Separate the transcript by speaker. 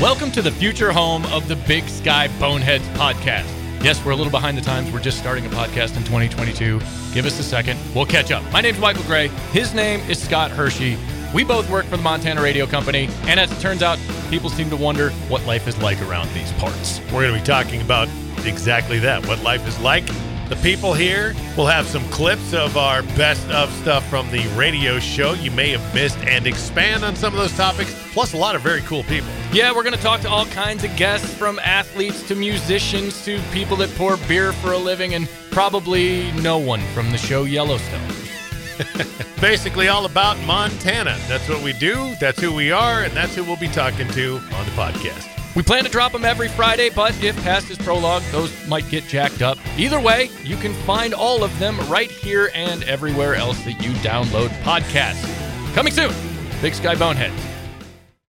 Speaker 1: Welcome to the future home of the Big Sky Boneheads podcast. Yes, we're a little behind the times. We're just starting a podcast in 2022. Give us a second. We'll catch up. My name's Michael Grey. His name is Scott Hirschi. We both work for the Montana Radio Company, and as it turns out, people seem to wonder what life is like around these parts.
Speaker 2: We're going to be talking about exactly that what life is like. The people here will have some clips of our best of stuff from the radio show you may have missed and expand on some of those topics, plus a lot of very cool people.
Speaker 1: Yeah, we're going to talk to all kinds of guests from athletes to musicians to people that pour beer for a living and probably no one from the show Yellowstone.
Speaker 2: Basically, all about Montana. That's what we do, that's who we are, and that's who we'll be talking to on the podcast.
Speaker 1: We plan to drop them every Friday, but if past is prologue, those might get jacked up. Either way, you can find all of them right here and everywhere else that you download podcasts. Coming soon, Big Sky Boneheads.